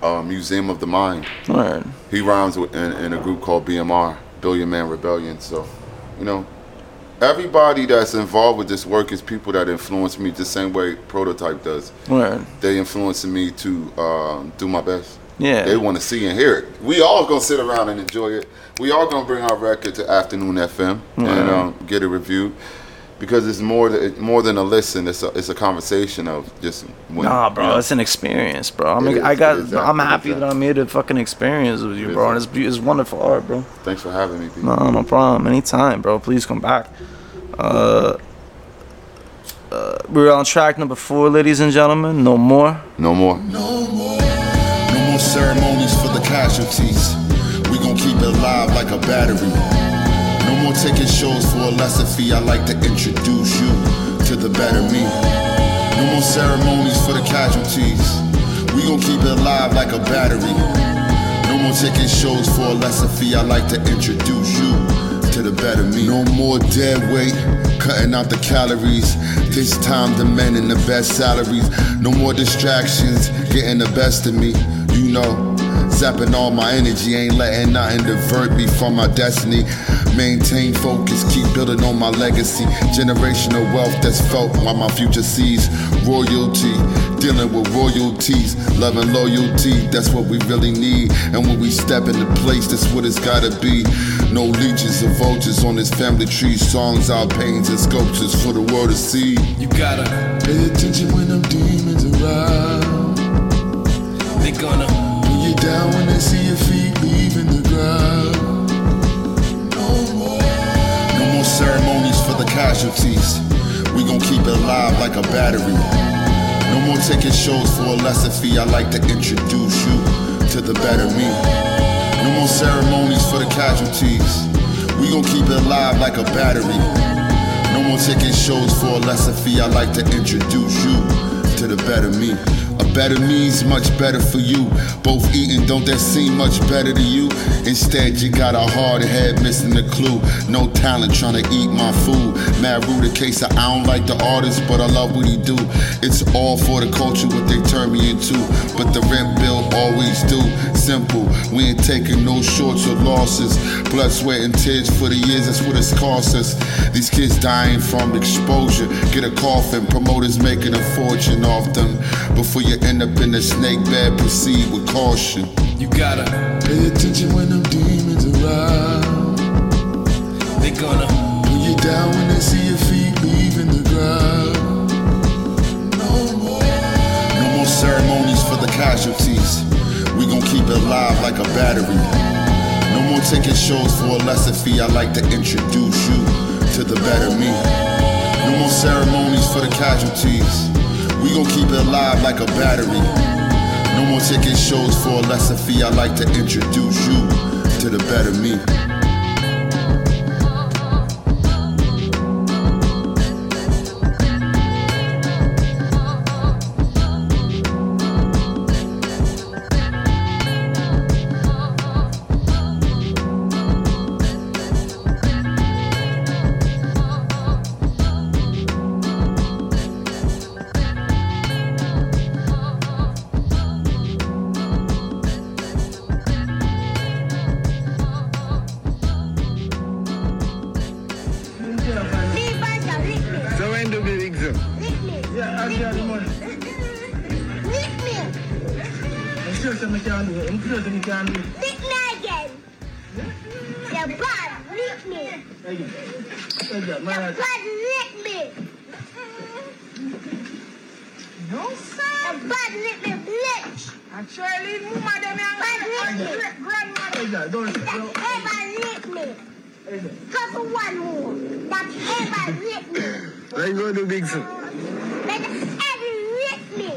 uh, Museum of the Mind. Word. He rhymes with, in, in a group called BMR, Billion Man Rebellion. So, you know, everybody that's involved with this work is people that influence me the same way Prototype does. Word. They influencing me to um, do my best. Yeah. They want to see and hear it. We all gonna sit around and enjoy it. We all gonna bring our record to Afternoon FM and um, get it reviewed because it's more th- more than a listen. It's a it's a conversation of just when, Nah, bro, you know. it's an experience, bro. I'm, It is, I got, is, I'm happy it that. I'm here to fucking experience with you, It bro. And it's, it's wonderful art, bro. Thanks for having me. B. No, no problem. Anytime, bro. Please come back. Uh, uh, we're on track number four, ladies and gentlemen. No more. No more. No more. No more ceremonies for the casualties. We gon' keep it alive like a battery. No more taking shows for a lesser fee. I like to introduce you to the better me. No more ceremonies for the casualties. We gon' keep it alive like a battery. No more taking shows for a lesser fee. I like to introduce you to the better me. No more dead weight, cutting out the calories. This time demanding the best salaries. No more distractions, getting the best of me. You know, zapping all my energy, ain't letting nothing divert me from my destiny. Maintain focus, keep building on my legacy. Generational wealth that's felt while my future sees royalty. Dealing with royalties, love and loyalty, that's what we really need. And when we step into place, that's what it's gotta be. No leeches or vultures on this family tree. Songs, our pains and sculptures for the world to see. You gotta, Pay attention when them demons arrive. they gonna. No more ceremonies for the casualties. We gon' keep it alive like a battery. No more taking shows for a lesser fee. I like to introduce you to the better me. No more ceremonies for the casualties. We gon' keep it alive like a battery. No more taking shows for a lesser fee. I like to introduce you to the better me. Better means much better for you. Both eating, don't that seem much better to you? Instead, you got a hard head missing the clue. No talent trying to eat my food. Mad rude a case I don't like the artist, but I love what he do. It's all for the culture, what they turn me into. But the rent bill always do. Simple, we ain't taking no shorts or losses. Blood, sweat, and tears for the years, that's what it's cost us. These kids dying from exposure. Get a coffin, promoters making a fortune off them. Before you end up in a snake bed, proceed with caution. You gotta, Pay attention when them demons around. they gonna. Pull you down when they see your feet leaving the ground. No more. No more ceremonies for the casualties. We gon' keep it live like a battery. No more taking shows for a lesser fee. I like to introduce you to the better me. No more ceremonies for the casualties. We gon' keep it alive like a battery. No more taking shows for a lesser fee. I like to introduce you to the better me. That ever rip me.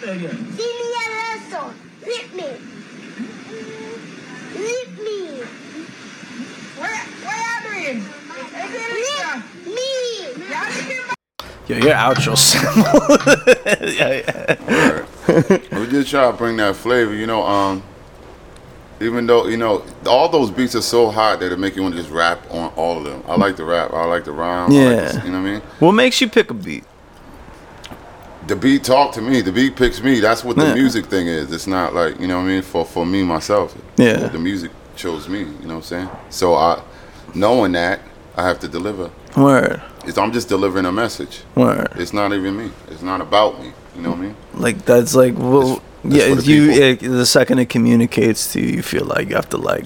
Hey, yeah. See me also. Rip me. Rip me. What, what you doing? Hey, Delisa. Rip me. You Yo, your outro symbol. yeah, yeah. we just try to bring that flavor, you know. Um, even though you know all those beats are so hot that it make you want to just rap on all of them. I like the rap. I like the rhyme. I like Yeah. the- you know what I mean. What makes you pick a beat? The beat talk to me. The beat picks me. That's what the Yeah. music thing is. It's not like you know what I mean for for me myself. Yeah. The music chose me. You know what I'm saying. So I, knowing that, I have to deliver. Word, It's, I'm just delivering a message. word. It's not even me. It's not about me. You know what I mean? Like that's like well, It's- yeah. You it, the second it communicates to you, you feel like you have to like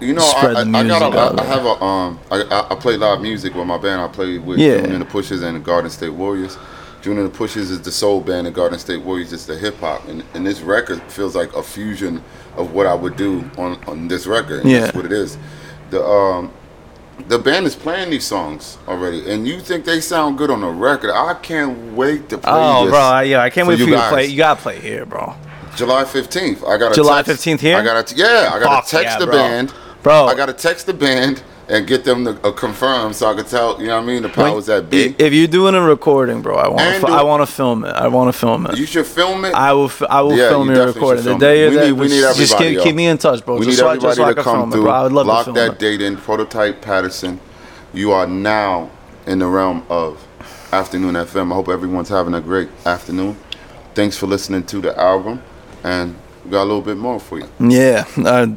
You know, Spread I, I, the I got music a, out I, I have a um, I, I, I play live music with my band. I play with Yeah. The Pushas and the Garden State Warriors. June and the Pushas is the soul band, and Garden State Warriors is the hip hop. And, and this record feels like a fusion of what I would do on, on this record. And Yeah. that's what it is. The um, the band is playing these songs already, and you think they sound good on the record. I can't wait to play Oh, bro, I- yeah, I can't wait for you to play. You gotta play here, bro. July fifteenth. I got a July 15th here? I got to yeah. I got to text yeah, the bro. band, Bro. I got to text the band and get them to uh, confirm so I can tell. You know what I mean? The powers that I- be. If you're doing a recording, bro, I want to. I want to film it. I want to film it. you should film it. I will. F- I will Yeah, film you your recording. The film it. day We that need- we need just keep, keep me in touch, bro. we just need so, everybody so to come through. it, bro. I would love lock to film that it. date in. Prototype Paterson. You are now in the realm of afternoon FM. I hope everyone's having a great afternoon. Thanks for listening to the album, and we got a little bit more for you. Yeah. Uh,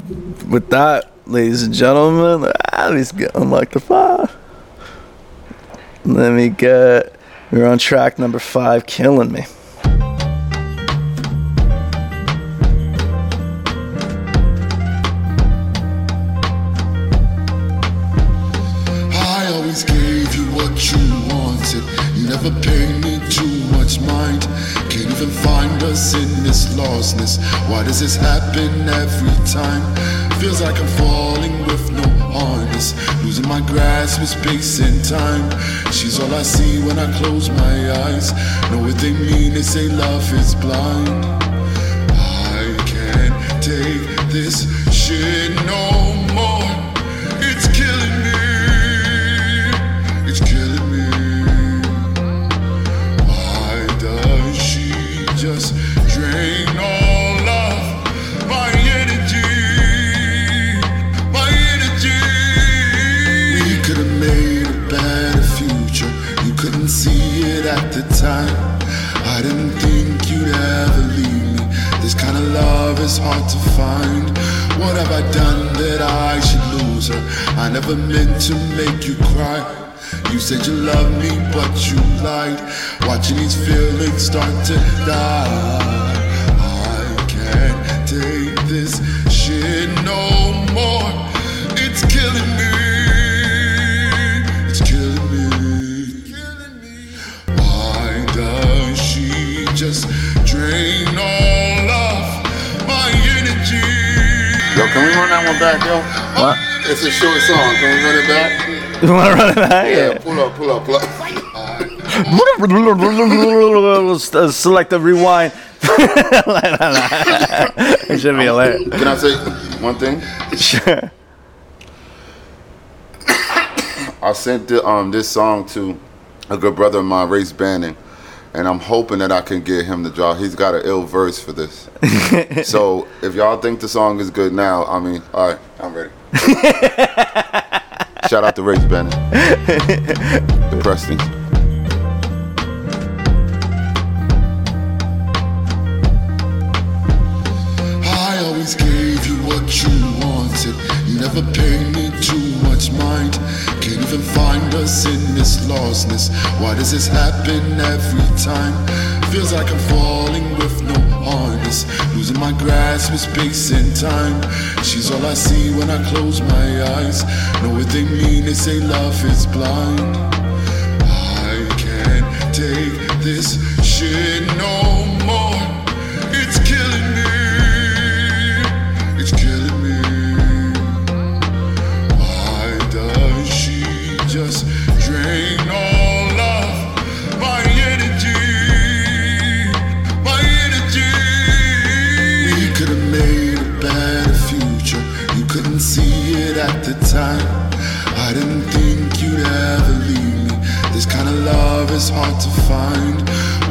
with that, ladies and gentlemen, ah, let's unlock the fire. Let me get. We're on track number five, killing me. I always gave you what you wanted. You never paid me mind. Can't even find us in this lostness. Why does this happen every time? Feels like I'm falling with no harness. Losing my grasp of space and time. She's all I see when I close my eyes. Know what they mean, they say love is blind. I can't take this shit no I didn't think you'd ever leave me. This kind of love is hard to find. What have I done that I should lose her? I never meant to make you cry. You said you loved me, but you lied. Watching these feelings start to die. I can't take this shit no more. It's killing me. Just drain all of my energy? Yo, can we run that one back, yo? What? It's a short song. Can we run it back? You want to run it back? Yeah, pull up, pull up, pull up. Select the rewind. it should be hilarious. Can I say one thing? Sure. I sent the, um this song to a good brother of mine, Race Bannon, and I'm hoping that I can get him to draw. He's got an ill verse for this. so if y'all think the song is good now, I mean, all right, I'm ready. Shout out to Race Bannon, the Preston. I always gave you what you wanted. You never paid me too much mind. Even find us in this lostness. Why does this happen every time? Feels like I'm falling with no harness. Losing my grasp of space and time. She's all I see when I close my eyes. Know what they mean, they say love is blind. I can't take this shit no time. I didn't think you'd ever leave me. This kind of love is hard to find.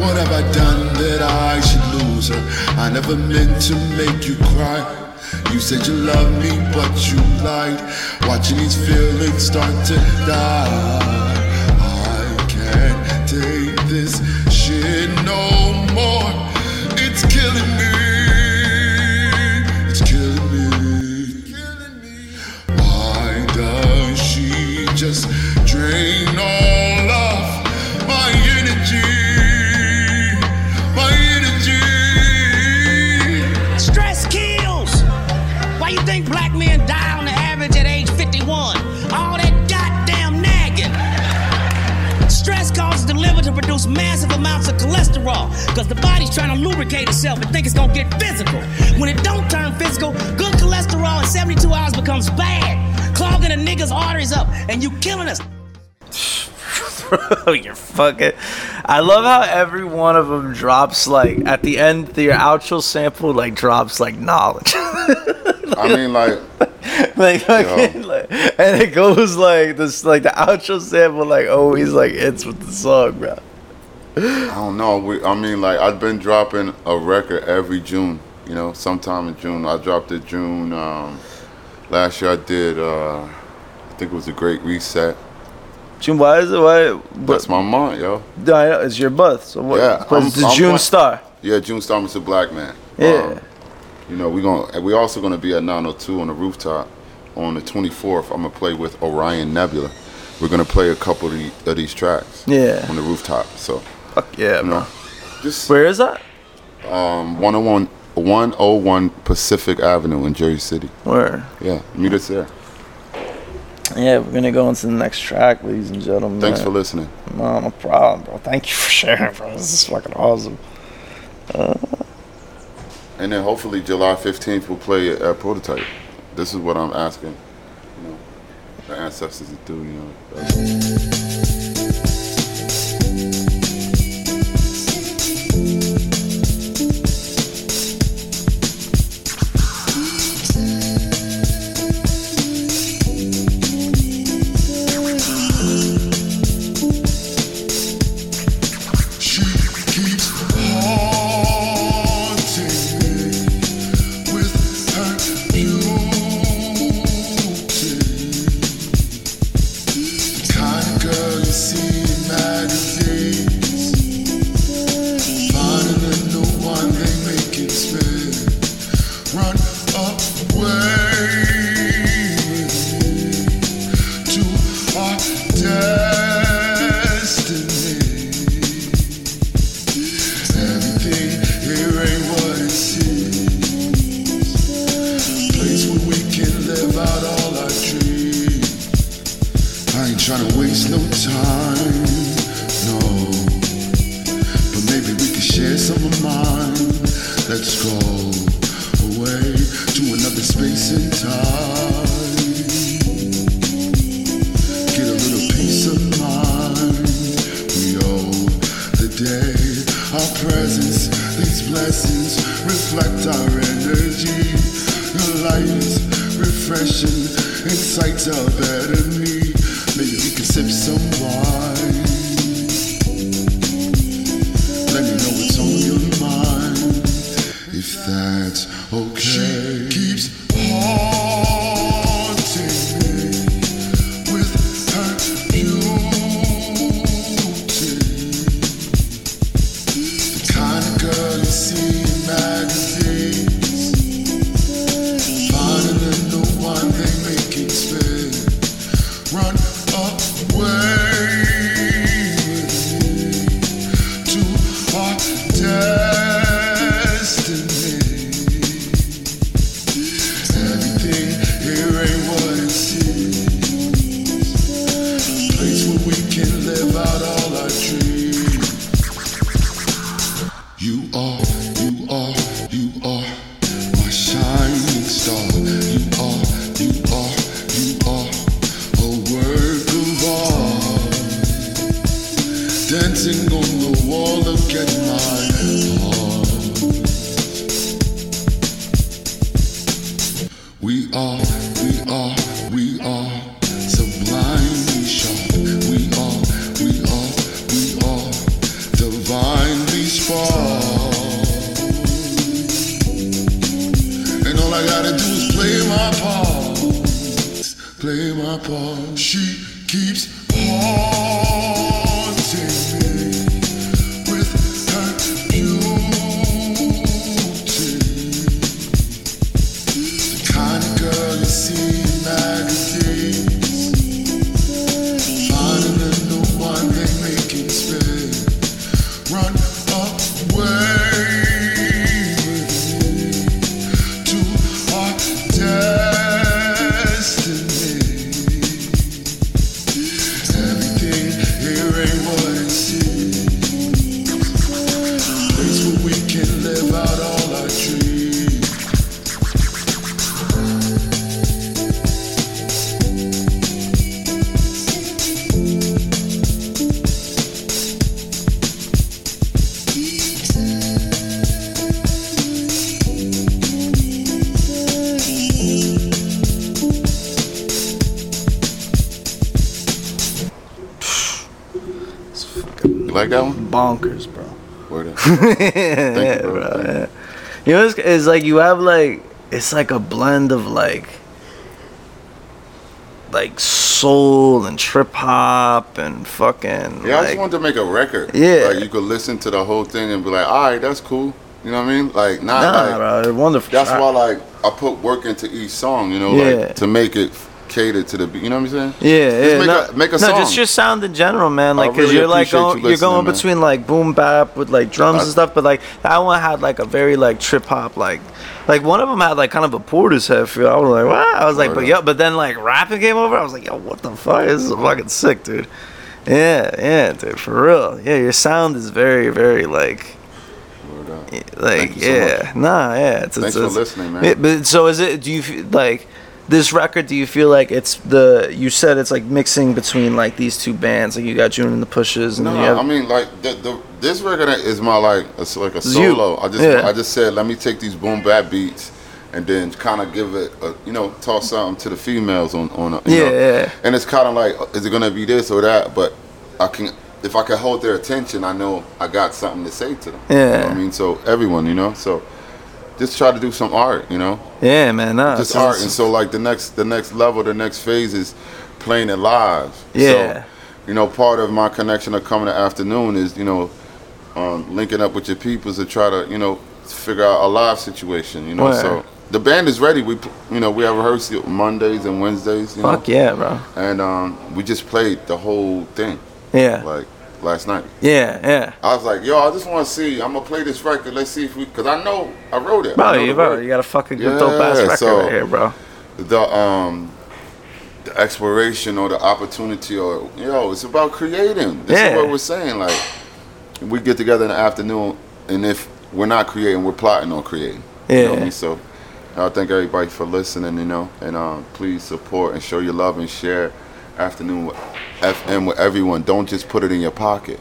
What have I done that I should lose her? I never meant to make you cry. You said you loved me, but you lied. Watching these feelings start to die. I can't take this shit no more. It's killing me. Just drain all my energy? My energy. Stress kills. Why you think black men die on the average at age 51? All that goddamn nagging. Stress causes the liver to produce massive amounts of cholesterol because the body's trying to lubricate itself and think it's gonna get physical. When it don't turn physical, good cholesterol in 72 hours becomes bad, clogging a nigga's arteries up, and you killing us. Bro, you're fucking. I love how every one of them drops like at the end. Your outro sample like drops like knowledge. I mean, like, like, fucking, like, and it goes like this, like the outro sample, like always like ends with the song, bro. I don't know. We, I mean, like, I've been dropping a record every June. You know, sometime in June. I dropped it June. Um, last year I did. Uh, I think it was a Great Reset. June, why is it? Why? That's my month, yo. No, I know, it's your month. So what? Yeah, I'm- it's the I'm June Star. Yeah, Junestar, Mr. Blackman. Yeah. Um, you know, we going to we also gonna be at 902 on the rooftop on the 24th. I'm gonna play with Orion Nebula. We're gonna play a couple of, the, of these tracks. Yeah. On the rooftop. So. Fuck yeah, you know, just Where is that? um 101 101 Pacific Avenue in Jersey City. Where? Yeah, meet us there. Yeah, we're gonna go into the next track, ladies and gentlemen. Thanks for listening. No, no problem, bro. Thank you for sharing, bro. This is fucking awesome. Uh, And then hopefully July 15th we'll play at Prototype. This is what I'm asking, you know, the ancestors to do, you know. away. We are, we are, we are sublimely sharp. We are, we are, we are divinely spark. And all I gotta do is play my part. Play my part. Word up. yeah, you, bro. bro. yeah. You know, it's, it's like you have like it's like a blend of like like soul and trip hop and fucking Yeah, I just wanted to make a record. Yeah. Like you could listen to the whole thing and be like, all right, that's cool. You know what I mean? Like not nah, like bro, they're wonderful. that's why like I put work into each song, you know, Yeah. like to make it cater to the. You know what I'm saying? Yeah, Just yeah. make no, a- make a no, song. just your sound in general, man. I Like, cause really you're like going, you you're going man. between like boom bap with like drums I- and stuff, but like that one had like a very like trip hop, like, like one of them had like kind of a Portishead feel. I was like, wow. I was like, but up. yeah, but then like rapping came over. I was like, yo, what the fuck? This is fucking sick, dude. Yeah, yeah, dude, for real. Yeah, your sound is very, very like. Like so yeah, much. nah, yeah. It's, Thanks it's, for it's- listening, man. Yeah, but so is it? Do you feel like this record? Do you feel like it's the? You said it's like mixing between like these two bands. Like you got June and the Pushas, and No, you have. I mean like the, the this record is my like it's like a you. solo. I just Yeah. I just said let me take these boom bap beats and then kind of give it a, you know toss something to the females on on a, you Yeah, know. yeah. And it's kind of like is it gonna be this or that? But I can if I can hold their attention, I know I got something to say to them. You know Yeah. what I mean, so everyone, you know, so just try to do some art, you know, yeah, man. Nah, just art. And so like the next the next level, the next phase is playing it live. Yeah. So, you know, part of my connection of coming to afternoon is you know um, linking up with your peoples to try to you know figure out a live situation. You know, Word. so the band is ready. We you know we have rehearsal Mondays and Wednesdays. You fuck know, yeah, bro. and um, we just played the whole thing Yeah, like last night. yeah, yeah. I was like, yo, I just want to see. I'm gonna play this record. Let's see if we, cause I know I wrote it. Bro, you, the bro, you got a fucking good dope ass record so- right here, bro. the um the exploration or the opportunity or you know it's about creating this Yeah. is what we're saying like we get together in the afternoon and if we're not creating, we're plotting on creating. You know what I Yeah. mean? So I thank everybody for listening, you know, and um, please support and show your love and share afternoon with FM with everyone. Don't just put it in your pocket.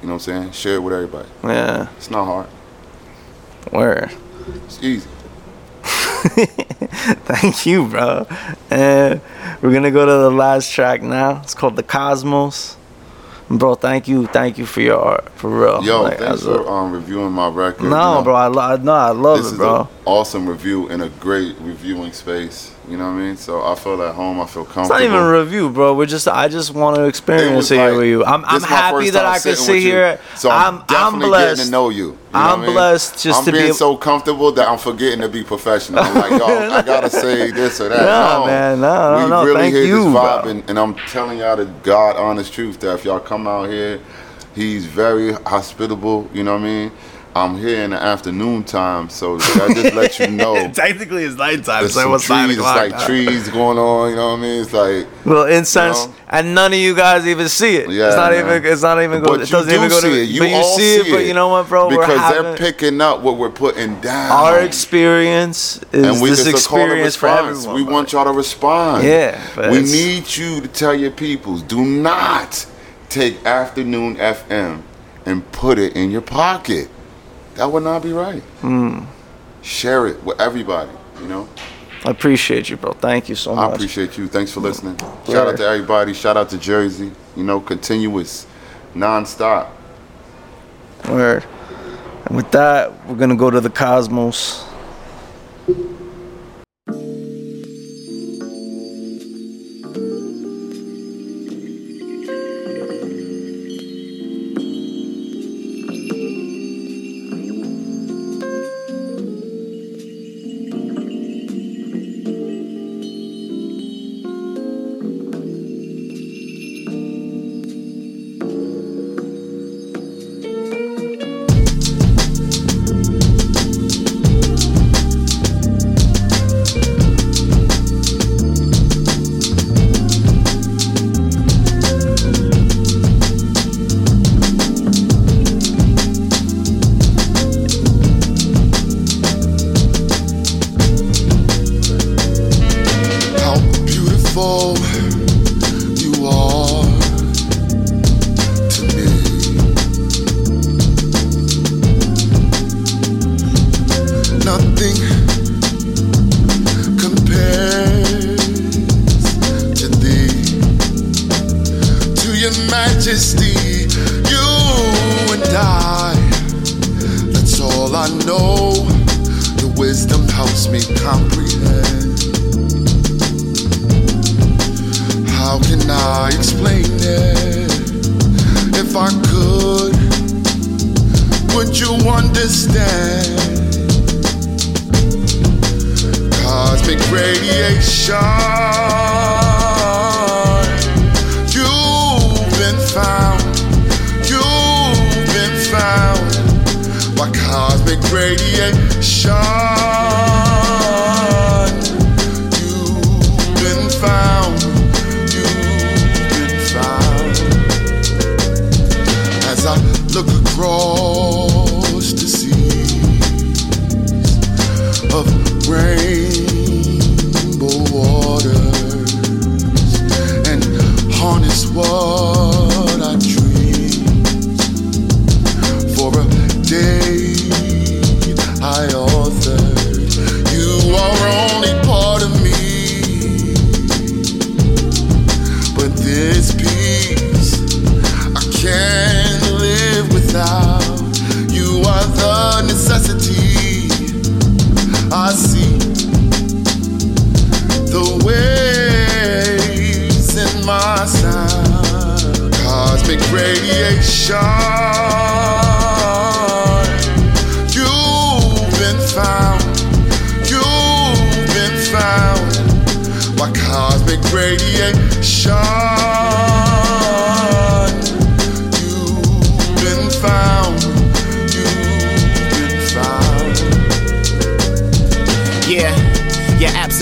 You know what I'm saying? Share it with everybody. Yeah. It's not hard. Where? It's easy. Thank you, bro. And we're gonna go to the last track now. It's called The Cosmos. Bro, thank you, thank you for your art, for real. Yo, Like, thanks as a- for um, reviewing my record. you no, know. bro, I, lo- no, I love this it, bro. awesome review in a great reviewing space. You know what I mean? So I feel at home. I feel comfortable. It's not even a review, bro. We're just, I just want to experience it here with you. I'm, I'm happy that I could sit here. So I'm, I'm, I'm definitely blessed. getting to know you. you know I'm what I mean? blessed just I'm to be being able- so comfortable that I'm forgetting to be professional. I'm like, yo, I gotta say this or that. Nah, no, man, no, no, we no, really thank hear you, this vibe, bro. and, and I'm telling y'all the God honest truth that if y'all come out here, he's very hospitable. You know what I mean? I'm here in the afternoon time, so I just let you know. Technically, it's nighttime. There's It's like some nine trees, it's like trees going on. You know what I mean? It's like Little incense, You know? and none of you guys even see it. Yeah, it's not man. even. It's not even. Go, But it you doesn't do even go to. see it. You but you all see it. see But you know what, bro? We're because having they're picking up what we're putting down. our experience is and we this just a to experience for everyone. We bro. want y'all to respond. Yeah, but we need you to tell your peoples: do not take afternoon FM and put it in your pocket. That would not be right. Hmm. Share it with everybody. You know. I appreciate you, bro. Thank you so much. I appreciate you. Thanks for listening. Shout out to everybody. Shout out to Jersey. You know, continuous, non-stop. Word. And with that, we're gonna go to the cosmos.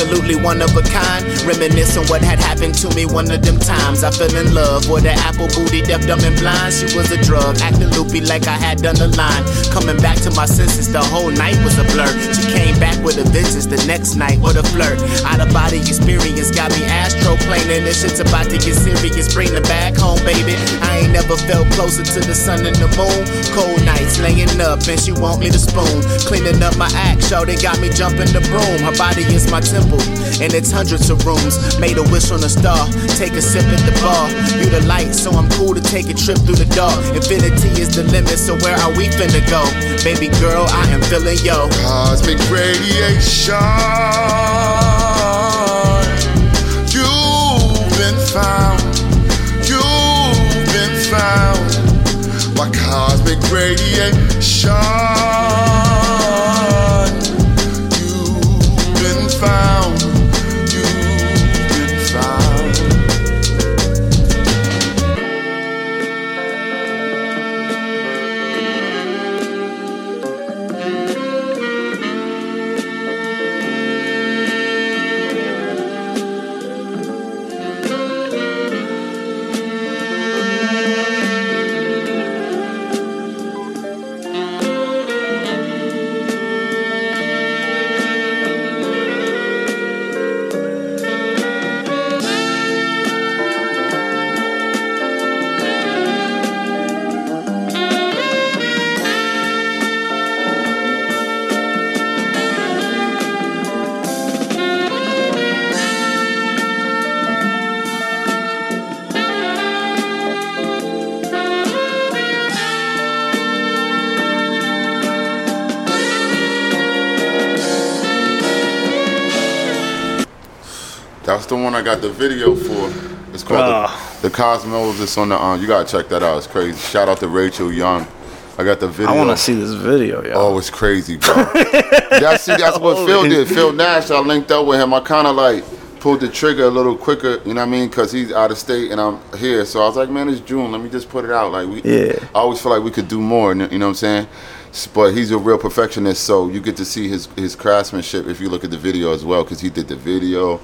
Absolutely one of a kind. Reminisce on what had happened to me one of them times. I fell in love with an apple booty, deaf, dumb, and blind. She was a drug, acting loopy like I had done the line. Coming back to my senses, the whole night was a blur. She came back with a vengeance the next night, with a flirt. Out of body experience got me astro planing. This shit's about to get serious. Bring the back home, baby. I ain't never felt closer to the sun and the moon. Cold nights, laying up, and she want me to spoon. Cleaning up my act, show they got me jumping the broom. Her body is my temple, and it's hundreds of rooms. Made a wish on a star, take a sip at the bar. You the light, so I'm cool to take a trip through the dark. Infinity is the limit, so where are we finna go? Baby girl, I am feeling yo. Cosmic radiation. You've been found. You've been found. By cosmic radiation. That's the one I got the video for. It's called Bruh. the, the Cosmos. It's on the. Um, you gotta check that out. It's crazy. Shout out to Rachel Young. I got the video. I want to see this video, yo. Oh, it's crazy, bro. that's see, that's what Phil did. Phil Nash. I linked up with him. I kind of like pulled the trigger a little quicker. You know what I mean? Because he's out of state and I'm here. So I was like, man, it's June. Let me just put it out. Like we. Yeah. I always feel like we could do more. You know what I'm saying? But he's a real perfectionist, so you get to see his his craftsmanship if you look at the video as well, because he did the video,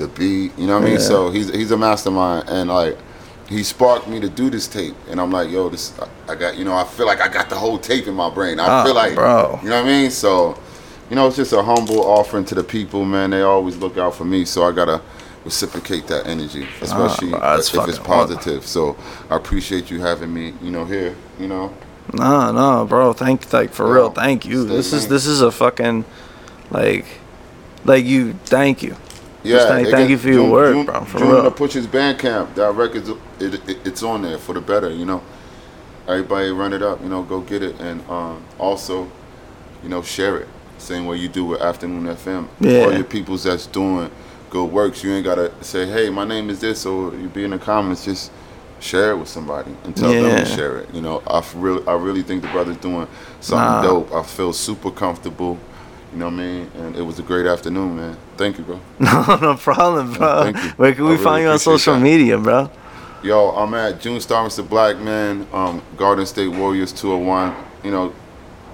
the beat. You know what I mean? Yeah. So he's he's a mastermind, and like he sparked me to do this tape, and I'm like, yo, this I- I got. You know, I feel like I got the whole tape in my brain. I Ah, feel like, bro. you know what I mean? So, you know, it's just a humble offering to the people, man. They always look out for me, so I gotta reciprocate that energy, especially bro, if it's positive. So I appreciate you having me, you know, here. You know. No, no, bro. Thank, like for Yo, real. Thank you. This is this is a fucking, like, like you. Thank you. Just thank, thank you for your June- work, June, bro. For June real. to Pushas Bandcamp. That record's it, it, it's on there for the better, you know. Everybody run it up, you know, go get it, and um, also, you know, share it. Same way you do with Afternoon FM. Yeah. All your peoples that's doing good works, you ain't gotta say, "Hey, my name is this," or you be in the comments. Just share it with somebody and tell them to share it. You know, I really, I really think the brother's doing something Nah. dope. I feel super comfortable. You know what I mean? And it was a great afternoon, man. Thank you, bro. no, no problem, bro. thank you. Where can I we really find you on social that. media, bro? Yo, I'm at Junestar Mr. Blackman, um, Garden State Warriors 201. You know,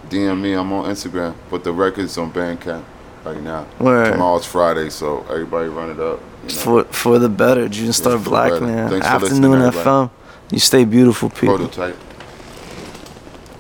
DM me. I'm on Instagram. But the record's on Bandcamp right now. Word. Tomorrow's Friday, so everybody run it up. You know. For for the better, Junestar the Blackman. Afternoon. FM. You stay beautiful, people. Prototype.